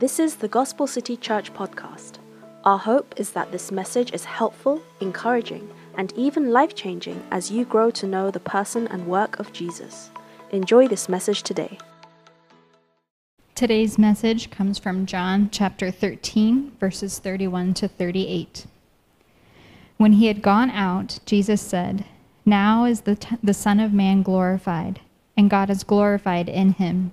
This is the Gospel City Church podcast. Our hope is that this message is helpful, encouraging, and even life changing as you grow to know the person and work of Jesus. Enjoy this message today. Today's message comes from John chapter 13, verses 31 to 38. When he had gone out, Jesus said, Now is the, t- the Son of Man glorified, and God is glorified in him.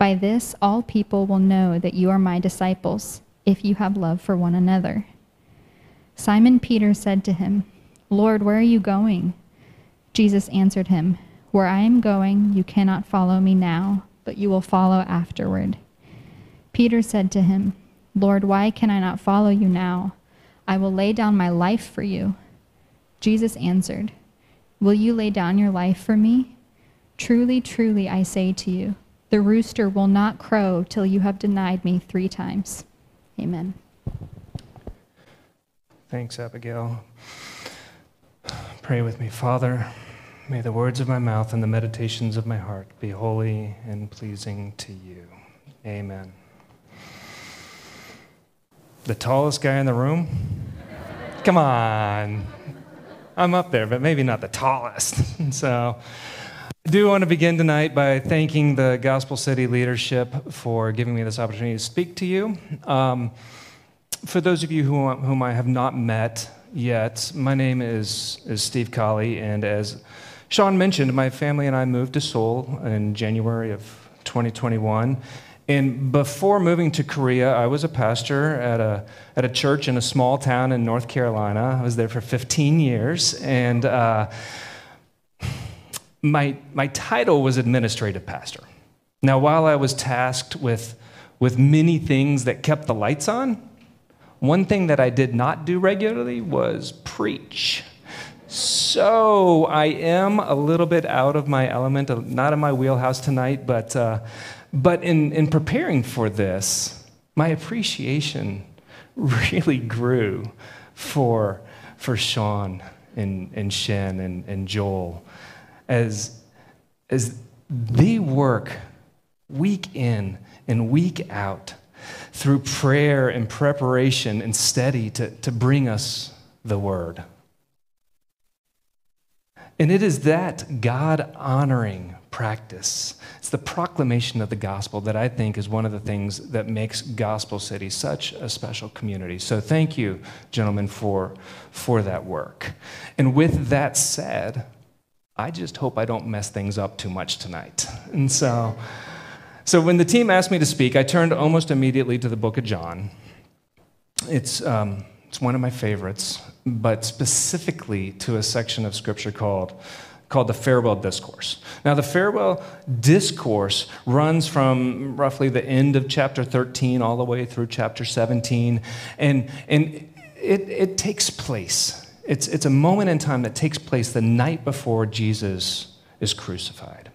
By this, all people will know that you are my disciples, if you have love for one another. Simon Peter said to him, Lord, where are you going? Jesus answered him, Where I am going, you cannot follow me now, but you will follow afterward. Peter said to him, Lord, why can I not follow you now? I will lay down my life for you. Jesus answered, Will you lay down your life for me? Truly, truly, I say to you, the rooster will not crow till you have denied me three times. Amen. Thanks, Abigail. Pray with me, Father. May the words of my mouth and the meditations of my heart be holy and pleasing to you. Amen. The tallest guy in the room? Come on. I'm up there, but maybe not the tallest. so, I do want to begin tonight by thanking the Gospel City leadership for giving me this opportunity to speak to you. Um, for those of you who, whom I have not met yet, my name is, is Steve Colley, and as Sean mentioned, my family and I moved to Seoul in January of 2021. And before moving to Korea, I was a pastor at a, at a church in a small town in North Carolina. I was there for 15 years, and uh, my, my title was administrative pastor. Now, while I was tasked with, with many things that kept the lights on, one thing that I did not do regularly was preach. So I am a little bit out of my element, not in my wheelhouse tonight, but, uh, but in, in preparing for this, my appreciation really grew for, for Sean and, and Shen and, and Joel as, as they work week in and week out through prayer and preparation and study to, to bring us the word. And it is that God honoring practice, it's the proclamation of the gospel that I think is one of the things that makes Gospel City such a special community. So thank you, gentlemen, for, for that work. And with that said, I just hope I don't mess things up too much tonight. And so, so when the team asked me to speak, I turned almost immediately to the book of John. It's, um, it's one of my favorites, but specifically to a section of scripture called, called the Farewell Discourse. Now, the Farewell Discourse runs from roughly the end of chapter 13 all the way through chapter 17, and, and it, it takes place it's, it's a moment in time that takes place the night before Jesus is crucified.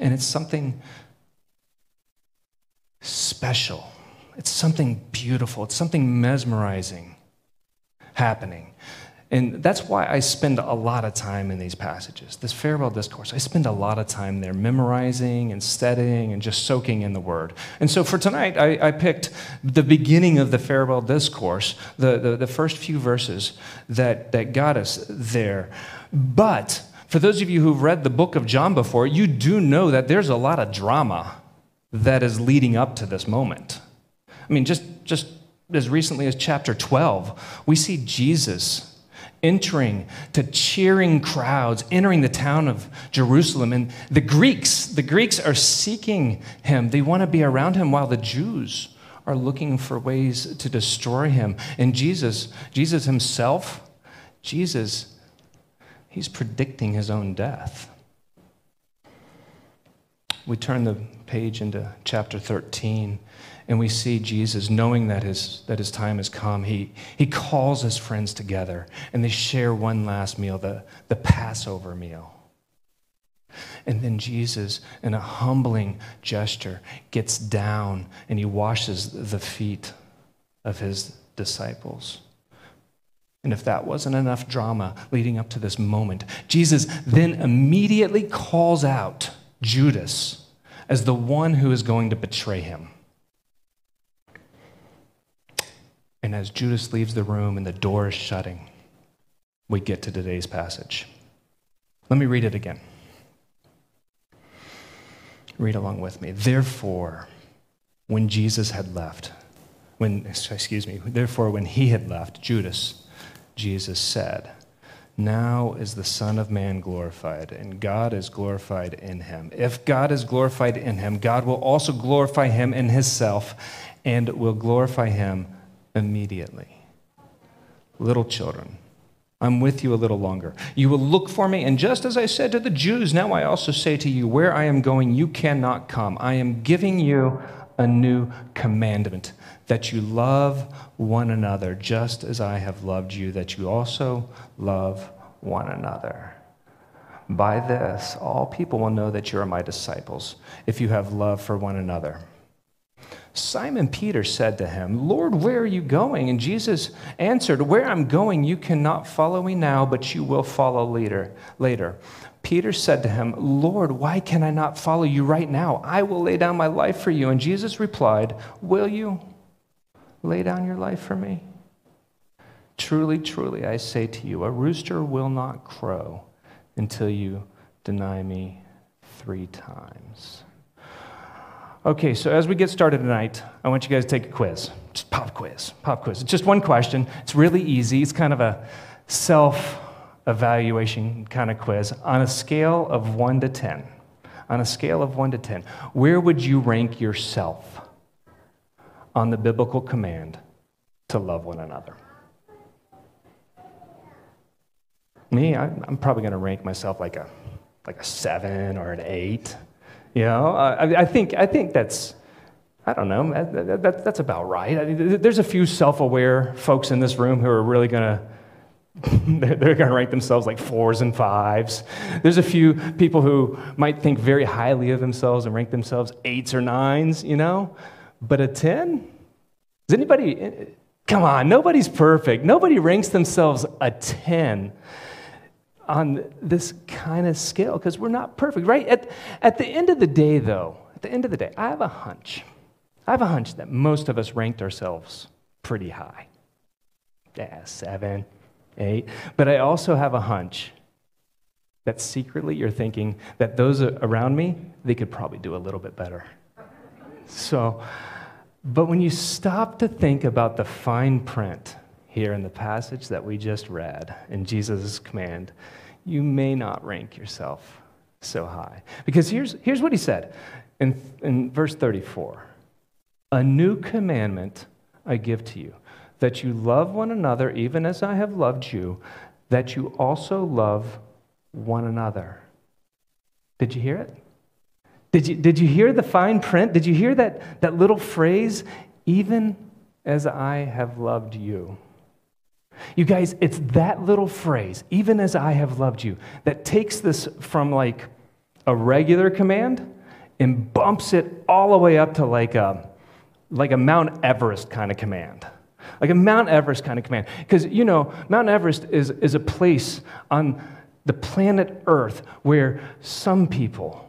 And it's something special. It's something beautiful. It's something mesmerizing happening. And that's why I spend a lot of time in these passages. This farewell discourse, I spend a lot of time there memorizing and studying and just soaking in the word. And so for tonight, I, I picked the beginning of the farewell discourse, the, the, the first few verses that, that got us there. But for those of you who've read the book of John before, you do know that there's a lot of drama that is leading up to this moment. I mean, just, just as recently as chapter 12, we see Jesus entering to cheering crowds entering the town of jerusalem. And the greeks the greeks are seeking him. They want to be around him while the jews are looking for ways to destroy him. And jesus jesus himself jesus he's predicting his own death we turn the page into chapter 13 and we see Jesus, knowing that his, that his time has come, he, he calls his friends together and they share one last meal, the, the Passover meal. And then Jesus, in a humbling gesture, gets down and he washes the feet of his disciples. And if that wasn't enough drama leading up to this moment, Jesus then immediately calls out Judas as the one who is going to betray him. And as Judas leaves the room and the door is shutting, we get to today's passage. Let me read it again. Read along with me. Therefore, when Jesus had left, when, excuse me, therefore, when he had left, Judas, Jesus said, Now is the Son of Man glorified, and God is glorified in him. If God is glorified in him, God will also glorify him in himself and will glorify him immediately. Little children, I'm with you a little longer. You will look for me, and just as I said to the Jews, now I also say to you, where I am going, you cannot come. I am giving you a new commandment that you love one another just as I have loved you, that you also love one another. By this, all people will know that you are my disciples, if you have love for one another. Simon Peter said to him, Lord, where are you going? And Jesus answered, Where I'm going, you cannot follow me now, but you will follow later. later. Peter said to him, Lord, why can I not follow you right now? I will lay down my life for you. And Jesus replied, Will you lay down your life for me? Truly, truly, I say to you, a rooster will not crow until you deny me three times. Okay, so as we get started tonight, I want you guys to take a quiz. Just pop quiz, pop quiz. It's just one question. It's really easy. It's kind of a self evaluation kind of quiz on a scale of 1 to 10. On a scale of 1 to 10, where would you rank yourself on the biblical command to love one another? Me, I'm probably going to rank myself like a, like a 7 or an 8. You know, I, I, think, I think that's, I don't know, that, that, that's about right. I mean, there's a few self aware folks in this room who are really going to they're going to rank themselves like fours and fives. There's a few people who might think very highly of themselves and rank themselves eights or nines, you know? But a 10? Is anybody, eh, eh, come on, nobody's perfect. Nobody ranks themselves a 10 on this kind of scale because we're not perfect, right? At, at the end of the day, though, at the end of the day, I have a hunch. I have a hunch that most of us ranked ourselves pretty high. Yeah, seven, But I also have a hunch that secretly you're thinking that those around me, they could probably do a little bit better. So, but when you stop to think about the fine print here in the passage that we just read in Jesus' command, you may not rank yourself so high. Because here's, here's what he said in, in verse 34 A new commandment I give to you that you love one another even as I have loved you, that you also love one another. Did you hear it? Did you, did you hear the fine print? Did you hear that, that little phrase, even as I have loved you? You guys, it's that little phrase, even as I have loved you, that takes this from like a regular command and bumps it all the way up to like a, like a Mount Everest kind of command like a Mount Everest kind of command. Because, you know, Mount Everest is, is a place on the planet Earth where some people,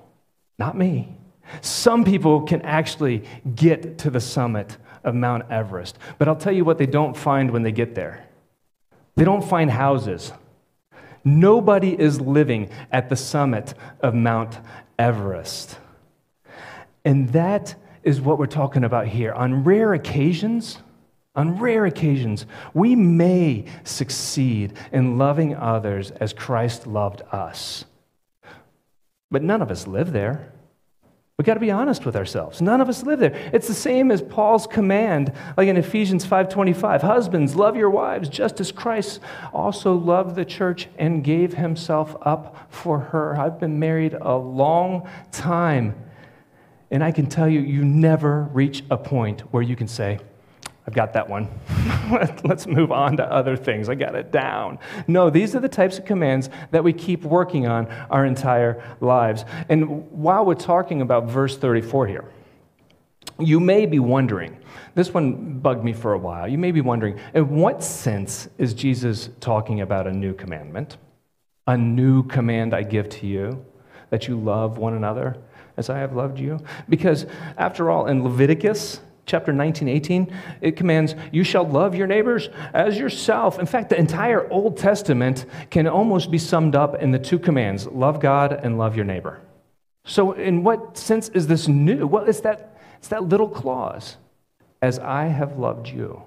not me, some people can actually get to the summit of Mount Everest. But I'll tell you what they don't find when they get there they don't find houses. Nobody is living at the summit of Mount Everest. And that is what we're talking about here. On rare occasions, on rare occasions, we may succeed in loving others as Christ loved us. But none of us live there. We've got to be honest with ourselves. None of us live there. It's the same as Paul's command, like in Ephesians 5:25. Husbands, love your wives just as Christ also loved the church and gave himself up for her. I've been married a long time. And I can tell you, you never reach a point where you can say, I've got that one. Let's move on to other things. I got it down. No, these are the types of commands that we keep working on our entire lives. And while we're talking about verse 34 here, you may be wondering, this one bugged me for a while. You may be wondering, in what sense is Jesus talking about a new commandment? A new command I give to you, that you love one another as I have loved you? Because after all, in Leviticus, chapter 19, 18, it commands, You shall love your neighbors as yourself. In fact, the entire Old Testament can almost be summed up in the two commands love God and love your neighbor. So, in what sense is this new? Well, it's that, it's that little clause, as I have loved you.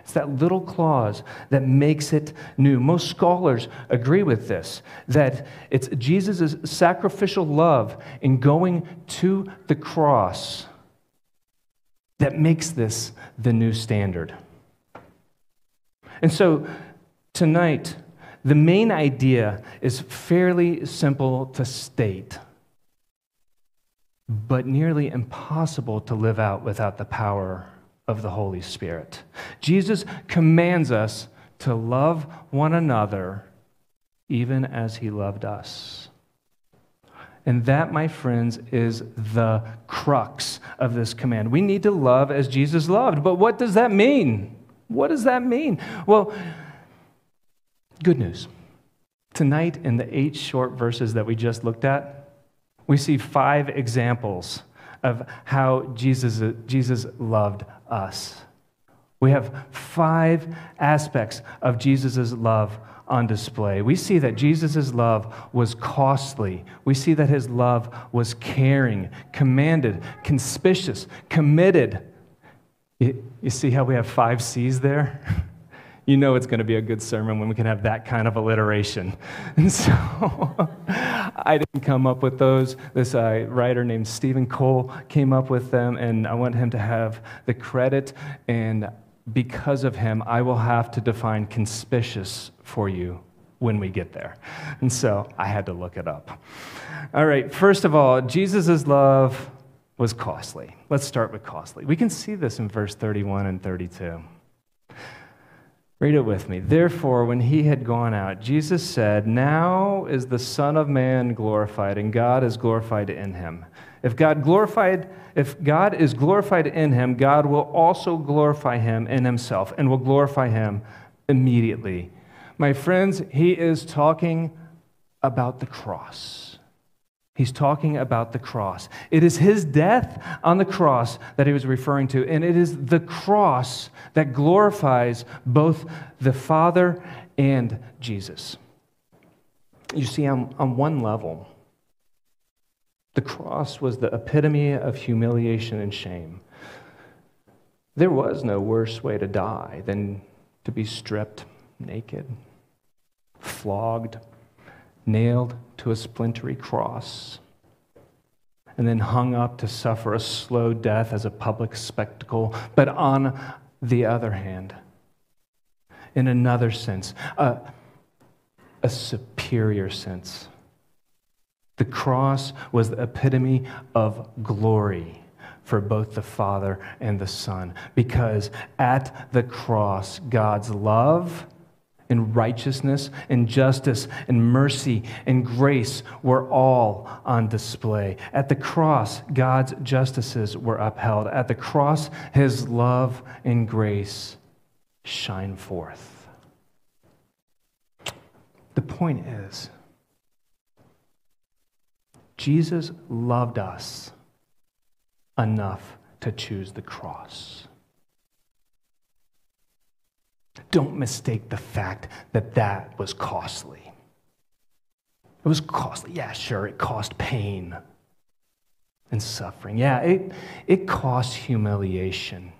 It's that little clause that makes it new. Most scholars agree with this that it's Jesus' sacrificial love in going to the cross that makes this the new standard. And so tonight, the main idea is fairly simple to state, but nearly impossible to live out without the power of the Holy Spirit. Jesus commands us to love one another even as he loved us. And that, my friends, is the crux of this command. We need to love as Jesus loved. But what does that mean? What does that mean? Well, good news. Tonight, in the eight short verses that we just looked at, we see five examples of how Jesus, Jesus loved us. We have five aspects of Jesus' love on display. We see that Jesus' love was costly. We see that his love was caring, commanded, conspicuous, committed. You, you see how we have five C's there? you know it's going to be a good sermon when we can have that kind of alliteration. And so I didn't come up with those. This uh, writer named Stephen Cole came up with them, and I want him to have the credit. And because of him, I will have to define conspicuous for you when we get there. And so I had to look it up. All right, first of all, Jesus' love was costly. Let's start with costly. We can see this in verse 31 and 32. Read it with me. Therefore, when he had gone out, Jesus said, Now is the Son of Man glorified, and God is glorified in him. If God glorified, if God is glorified in him, God will also glorify him in himself and will glorify him immediately. My friends, he is talking about the cross. He's talking about the cross. It is his death on the cross that he was referring to, and it is the cross that glorifies both the Father and Jesus. You see, on, on one level, the cross was the epitome of humiliation and shame. There was no worse way to die than to be stripped naked, flogged, nailed to a splintery cross, and then hung up to suffer a slow death as a public spectacle. But on the other hand, in another sense, a, a superior sense, the cross was the epitome of glory for both the Father and the Son, because at the cross, God's love and righteousness and justice and mercy and grace were all on display. At the cross, God's justices were upheld. At the cross, his love and grace shine forth. The point is, Jesus loved us enough to choose the cross. Don't mistake the fact that that was costly. It was costly. Yeah, sure, it cost pain and suffering. Yeah, it, it cost humiliation.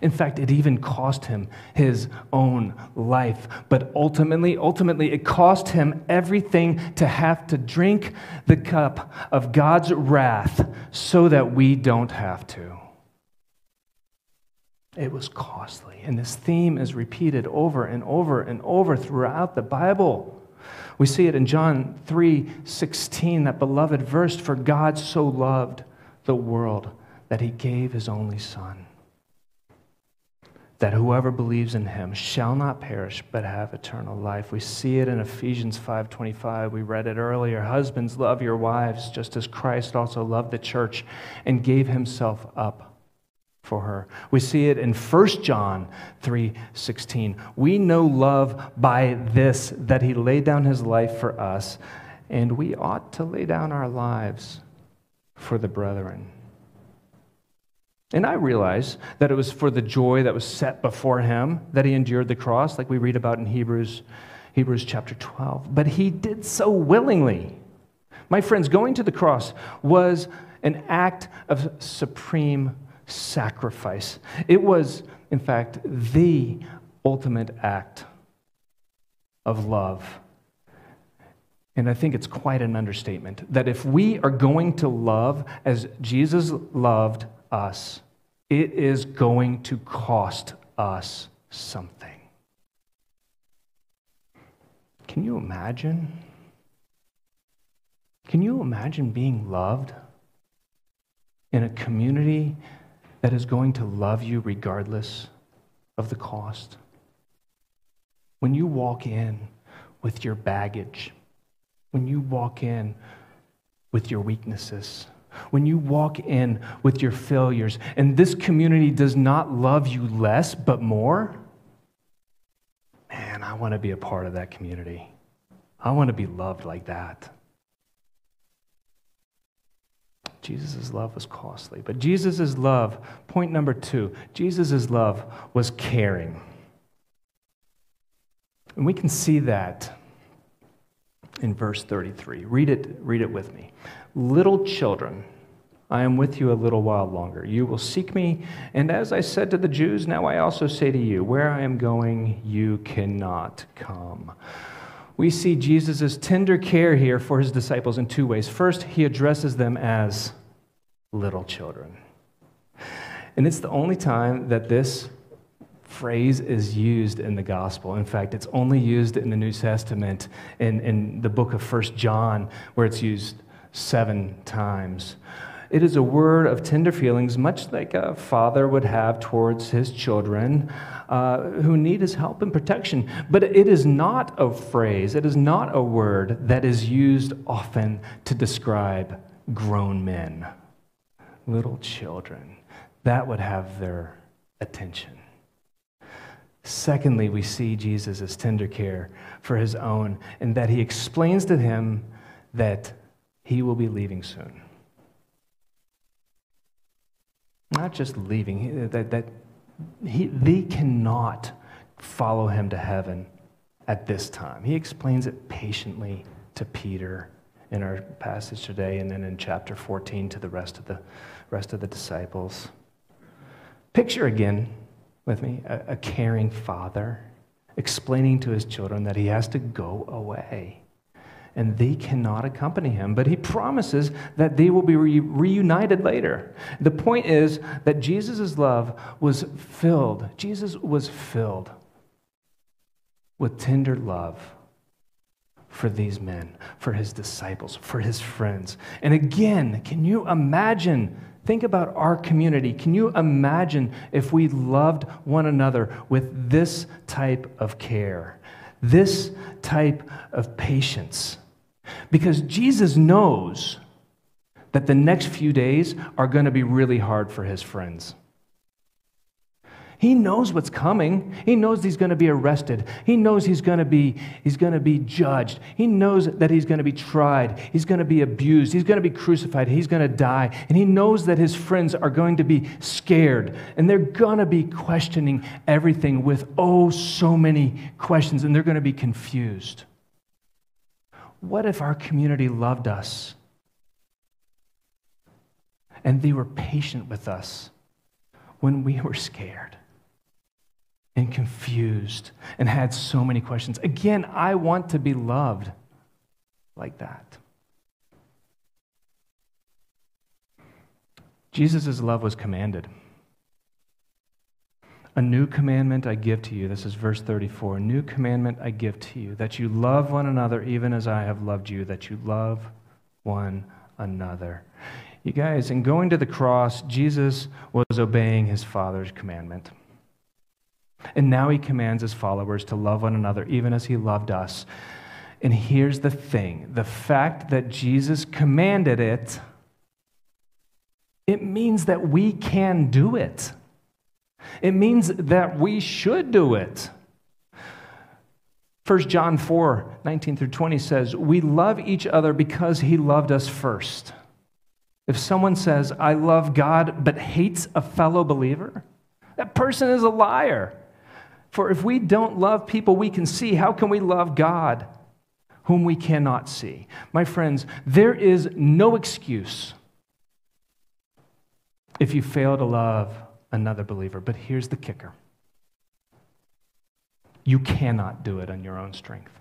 In fact, it even cost him his own life. But ultimately, ultimately, it cost him everything to have to drink the cup of God's wrath so that we don't have to. It was costly. And this theme is repeated over and over and over throughout the Bible. We see it in John 3 16, that beloved verse, for God so loved the world that he gave his only Son, that whoever believes in him shall not perish but have eternal life. We see it in Ephesians 5:25. We read it earlier. Husbands, love your wives just as Christ also loved the church and gave himself up for her. We see it in 1 John 3:16. We know love by this that he laid down his life for us, and we ought to lay down our lives for the brethren. And I realize that it was for the joy that was set before him that he endured the cross, like we read about in Hebrews, Hebrews chapter 12. But he did so willingly. My friends, going to the cross was an act of supreme sacrifice. It was, in fact, the ultimate act of love. And I think it's quite an understatement that if we are going to love as Jesus loved us, it is going to cost us something. Can you imagine? Can you imagine being loved in a community that is going to love you regardless of the cost? When you walk in with your baggage, when you walk in with your weaknesses, when you walk in with your failures, and this community does not love you less but more, man, I want to be a part of that community. I want to be loved like that. Jesus' love was costly. But Jesus' love, point number two, Jesus' love was caring. And we can see that in verse 33. Read it, read it with me. Little children, I am with you a little while longer. You will seek me, and as I said to the Jews, now I also say to you, where I am going, you cannot come. We see Jesus' tender care here for his disciples in two ways. First, he addresses them as little children. And it's the only time that this phrase is used in the gospel. In fact, it's only used in the New Testament in, in the book of First John, where it's used seven times. It is a word of tender feelings, much like a father would have towards his children uh, who need his help and protection. But it is not a phrase, it is not a word that is used often to describe grown men, little children. That would have their attention. Secondly, we see Jesus' tender care for his own, and that he explains to him that he will be leaving soon. Not just leaving, that, that he, they cannot follow him to heaven at this time. He explains it patiently to Peter in our passage today, and then in chapter 14 to the rest of the, rest of the disciples. Picture again with me a, a caring father explaining to his children that he has to go away and they cannot accompany him. But he promises that they will be re- reunited later. The point is that Jesus' love was filled, Jesus was filled with tender love for these men, for his disciples, for his friends. And again, can you imagine? Think about our community. Can you imagine if we loved one another with this type of care, this type of patience? Because Jesus knows that the next few days are going to be really hard for his friends. He knows what's coming. He knows he's going to be arrested. He knows he's going to be, he's going to be judged. He knows that he's going to be tried. He's going to be abused. He's going to be crucified. He's going to die. And he knows that his friends are going to be scared. And they're going to be questioning everything with, oh, so many questions. And they're going to be confused. What if our community loved us and they were patient with us when we were scared and confused and had so many questions? Again, I want to be loved like that. Jesus' love was commanded. A new commandment I give to you. This is verse 34. A new commandment I give to you, that you love one another even as I have loved you, that you love one another. You guys, in going to the cross, Jesus was obeying his Father's commandment. And now he commands his followers to love one another, even as he loved us. And here's the thing the fact that Jesus commanded it, it means that we can do it. It means that we should do it. 1 John 4 19 through 20 says, We love each other because he loved us first. If someone says, I love God, but hates a fellow believer, that person is a liar. For if we don't love people we can see, how can we love God whom we cannot see? My friends, there is no excuse if you fail to love another believer. But here's the kicker you cannot do it on your own strength.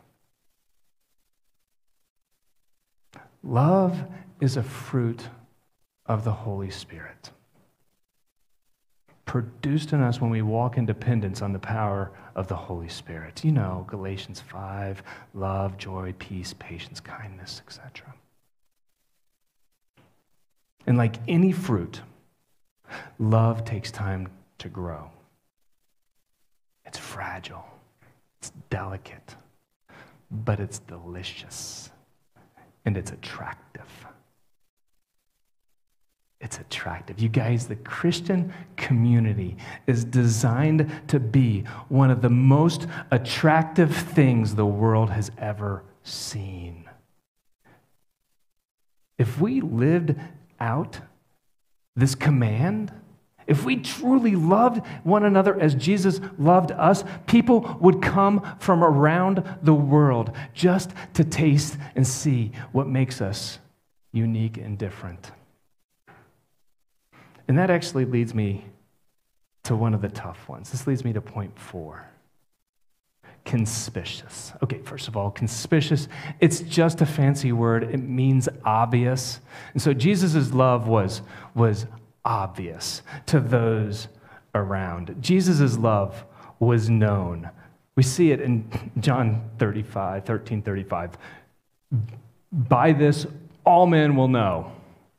Love is a fruit of the Holy Spirit, produced in us when we walk in dependence on the power of the Holy Spirit. You know, Galatians 5 love, joy, peace, patience, kindness, etc. And like any fruit, love takes time to grow. It's fragile, it's delicate, but it's delicious and it's attractive. It's attractive. You guys, the Christian community is designed to be one of the most attractive things the world has ever seen. If we lived out this command, if we truly loved one another as Jesus loved us, people would come from around the world just to taste and see what makes us unique and different. And that actually leads me to one of the tough ones. This leads me to point four conspicuous. Okay, first of all, conspicuous, it's just a fancy word. It means obvious. And so Jesus' love was, was obvious to those around. Jesus' love was known. We see it in John 35, 13, 35. By this, all men will know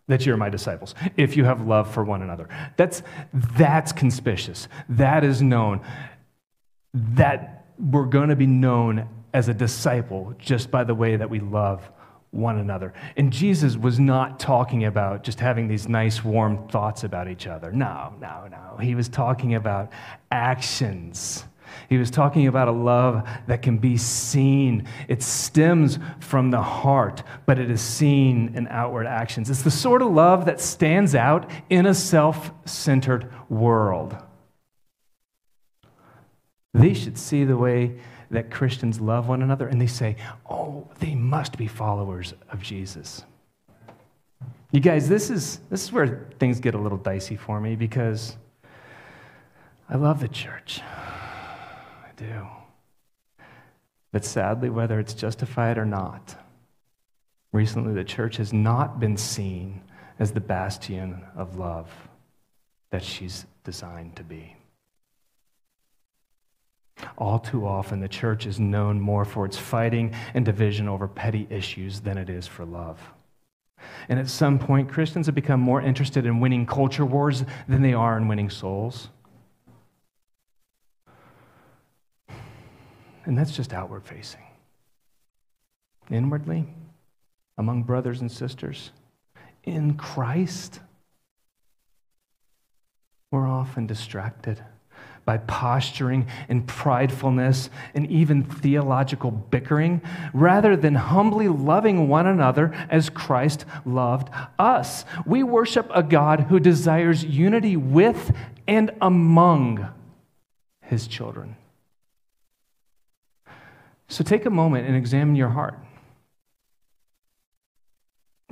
that you're my disciples if you have love for one another. That's, that's conspicuous. That is known. That we're going to be known as a disciple just by the way that we love one another. And Jesus was not talking about just having these nice, warm thoughts about each other. No, no, no. He was talking about actions he was talking about a love that can be seen. It stems from the heart, but it is seen in outward actions. It's the sort of love that stands out in a self centered world. They should see the way that Christians love one another and they say, oh, they must be followers of Jesus. You guys, this is, this is where things get a little dicey for me because I love the church do. But sadly, whether it's justified or not, recently the church has not been seen as the bastion of love that she's designed to be. All too often, the church is known more for its fighting and division over petty issues than it is for love. And at some point, Christians have become more interested in winning culture wars than they are in winning souls. And that's just outward facing. Inwardly, among brothers and sisters, in Christ, we're often distracted by posturing and pridefulness and even theological bickering, rather than humbly loving one another as Christ loved us. We worship a God who desires unity with and among his children. So take a moment and examine your heart.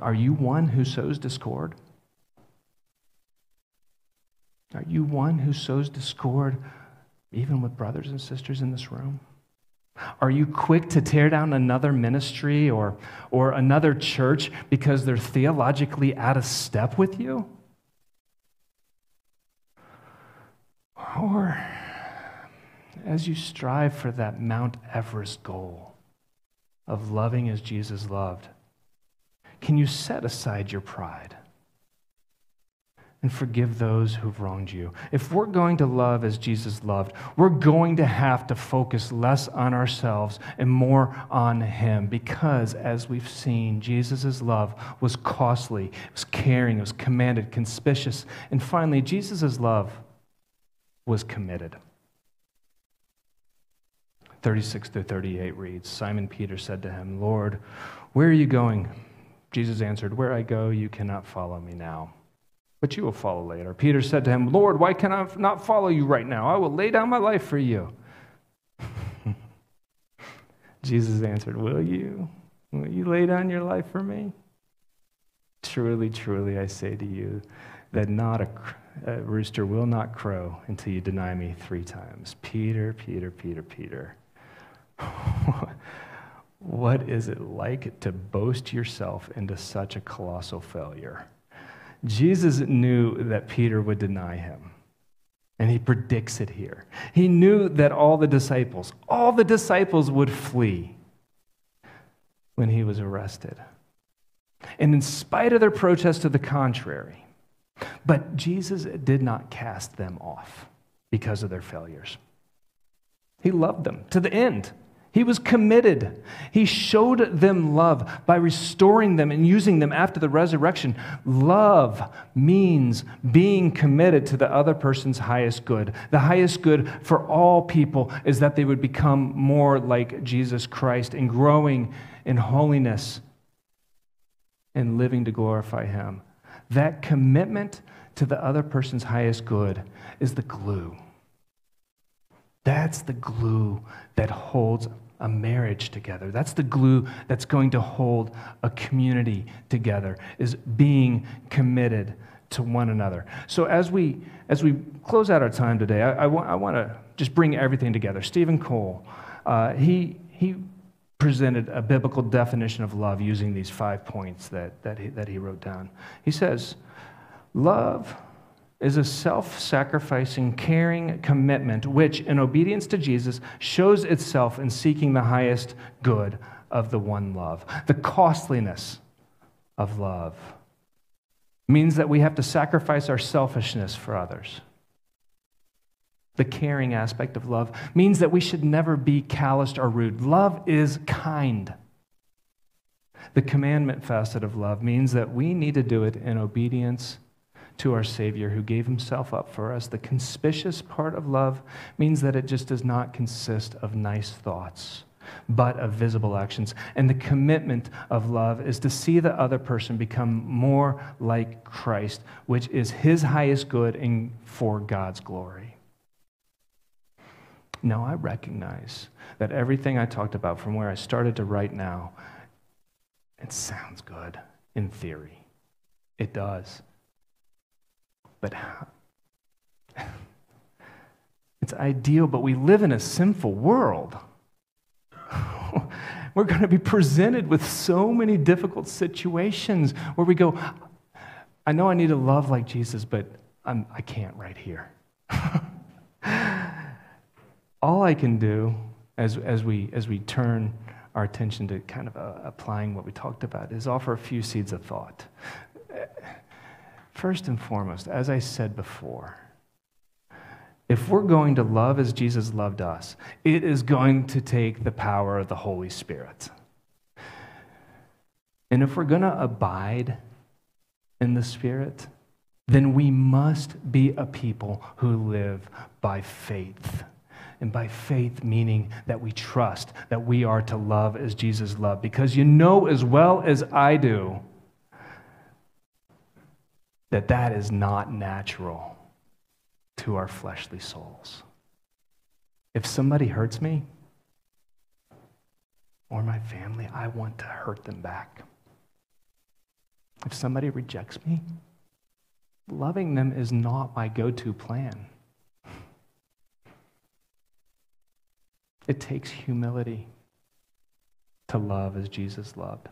Are you one who sows discord? Are you one who sows discord even with brothers and sisters in this room? Are you quick to tear down another ministry or, or another church because they're theologically out of step with you? Or as you strive for that Mount Everest goal of loving as Jesus loved, can you set aside your pride and forgive those who've wronged you. If we're going to love as Jesus loved, we're going to have to focus less on ourselves and more on Him because, as we've seen, Jesus' love was costly, it was caring, it was commanded, conspicuous, and finally, Jesus' love was committed. 36 through 38 reads Simon Peter said to him, Lord, where are you going? Jesus answered, Where I go, you cannot follow me now but you will follow later. Peter said to him, Lord, why can I not follow you right now? I will lay down my life for you. Jesus answered, Will you? Will you lay down your life for me? Truly, truly, I say to you that not a, a rooster will not crow until you deny me three times. Peter, Peter, Peter, Peter. what is it like to boast yourself into such a colossal failure? Jesus knew that Peter would deny him. And he predicts it here. He knew that all the disciples, all the disciples would flee when he was arrested. And in spite of their protest to the contrary, but Jesus did not cast them off because of their failures. He loved them to the end. He was committed. He showed them love by restoring them and using them after the resurrection. Love means being committed to the other person's highest good. The highest good for all people is that they would become more like Jesus Christ and growing in holiness and living to glorify Him. That commitment to the other person's highest good is the glue that's the glue that holds a marriage together. That's the glue that's going to hold a community together, is being committed to one another. So as we as we close out our time today, I, I, wa- I want to just bring everything together. Stephen Cole, uh, he he presented a biblical definition of love using these five points that that he, that he wrote down. He says, love is a self sacrificing, caring commitment which, in obedience to Jesus, shows itself in seeking the highest good of the one love. The costliness of love means that we have to sacrifice our selfishness for others. The caring aspect of love means that we should never be calloused or rude. Love is kind. The commandment facet of love means that we need to do it in obedience to our Savior who gave himself up for us. The conspicuous part of love means that it just does not consist of nice thoughts, but of visible actions. And the commitment of love is to see the other person become more like Christ, which is his highest good and for God's glory. Now, I recognize that everything I talked about from where I started to right now, it sounds good in theory. It does. But it's ideal, but we live in a sinful world. We're going to be presented with so many difficult situations where we go, I know I need to love like Jesus, but I'm, I can't right here. All I can do as, as, we, as we turn our attention to kind of uh, applying what we talked about is offer a few seeds of thought. First and foremost, as I said before, if we're going to love as Jesus loved us, it is going to take the power of the Holy Spirit. And if we're going to abide in the Spirit, then we must be a people who live by faith. And by faith, meaning that we trust that we are to love as Jesus loved. Because you know as well as I do that that is not natural to our fleshly souls. If somebody hurts me or my family, I want to hurt them back. If somebody rejects me, loving them is not my go to plan. It takes humility to love as Jesus loved.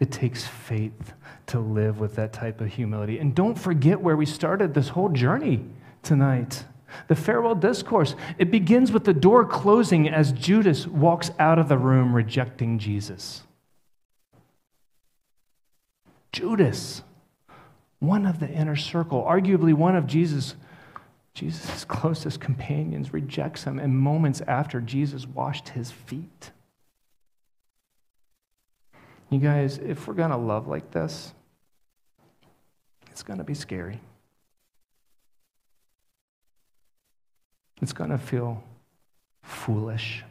It takes faith to live with that type of humility. And don't forget where we started this whole journey tonight. The farewell discourse. It begins with the door closing as Judas walks out of the room rejecting Jesus. Judas one of the inner circle, arguably one of Jesus' Jesus' closest companions rejects him, and moments after, Jesus washed his feet. You guys, if we're going to love like this, it's going to be scary. It's going to feel foolish.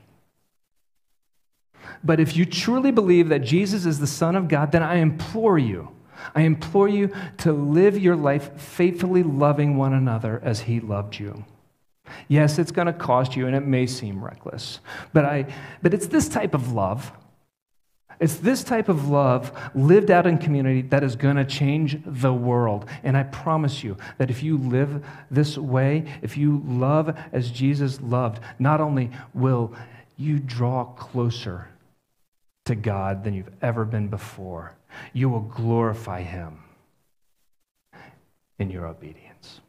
But if you truly believe that Jesus is the Son of God, then I implore you, I implore you to live your life faithfully loving one another as He loved you. Yes, it's going to cost you and it may seem reckless, but, I, but it's this type of love. It's this type of love lived out in community that is going to change the world. And I promise you that if you live this way, if you love as Jesus loved, not only will you draw closer to God than you've ever been before, you will glorify Him in your obedience.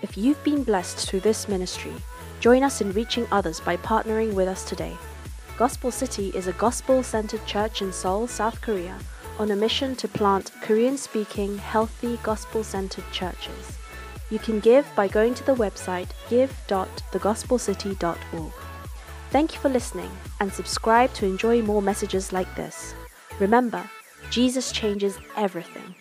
If you've been blessed through this ministry, join us in reaching others by partnering with us today. Gospel City is a gospel centered church in Seoul, South Korea, on a mission to plant Korean speaking, healthy, gospel centered churches. You can give by going to the website give.thegospelcity.org. Thank you for listening and subscribe to enjoy more messages like this. Remember, Jesus changes everything.